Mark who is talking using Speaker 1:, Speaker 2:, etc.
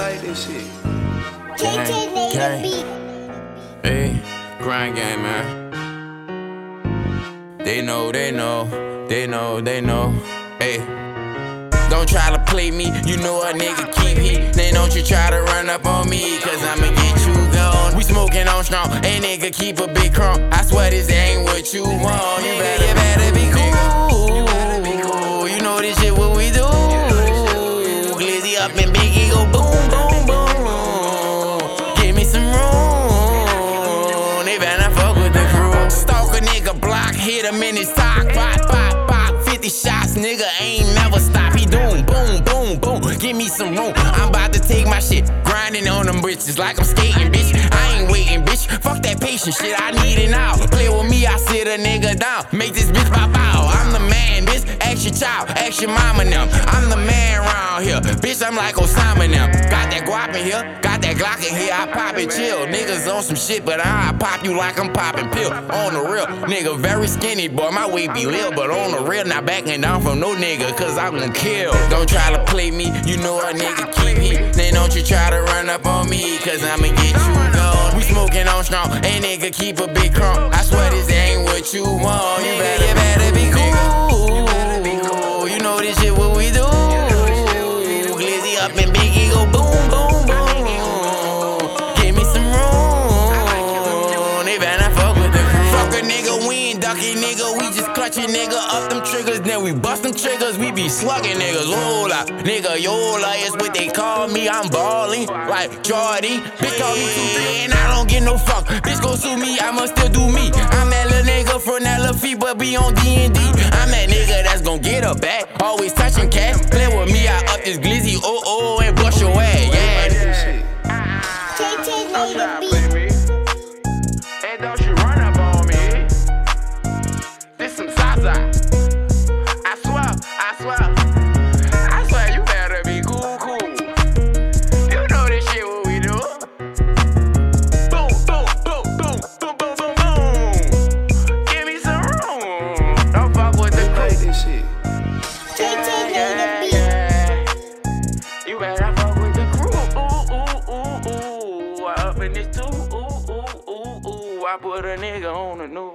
Speaker 1: made this shit.
Speaker 2: KK made
Speaker 3: gang.
Speaker 2: beat.
Speaker 3: Hey, grind game, man. They know, they know, they know, they know. Hey. Don't try to play me, you know a nigga keep heat. Then don't you try to run up on me, cause I'ma get you gone. We smoking on strong, a nigga keep a big crump. I swear this ain't what you want. You better, you better be cool. Nigga block, hit him in his sock. Pop, pop, pop. 50 shots, nigga ain't never stop. He doing boom, boom, boom. Give me some room. I'm about to take my shit. Grinding on them bitches like I'm skating, bitch. I ain't waiting, bitch. Fuck that patient shit. I need it now. Play with me, I sit a nigga down. Make this bitch pop out. Ask your child, ask your mama now. I'm the man around here. Bitch, I'm like Osama now. Got that guap in here, got that Glock in here. I pop and chill. Niggas on some shit, but I pop you like I'm popping pill. On the real, nigga, very skinny, boy. My weight be lil, but on the real, not backing down from no nigga, cause I'm gon' kill. Don't try to play me, you know a nigga keep heat. Then don't you try to run up on me, cause I'ma get you gone. We smoking on strong, a nigga keep a big crump. I swear this up and Biggie go boom, boom, boom. Give me some room. They better fuck with the crew. Fuck a nigga, we ain't ducky nigga. We just clutching nigga up them triggers. Then we bust them triggers. We be slugging niggas. Lola, nigga, Yola is what they call me. I'm balling like Jordy. Bitch call me two three and I don't get no fuck. Bitch go sue me, I must still do me. I'm that little nigga from that but be on D and D. I'm that nigga that's gon' get her back. Always touching cat. Play with me, I up this glizzy.
Speaker 2: KK made
Speaker 3: too. Ooh, ooh, ooh, ooh. I put a nigga on the new.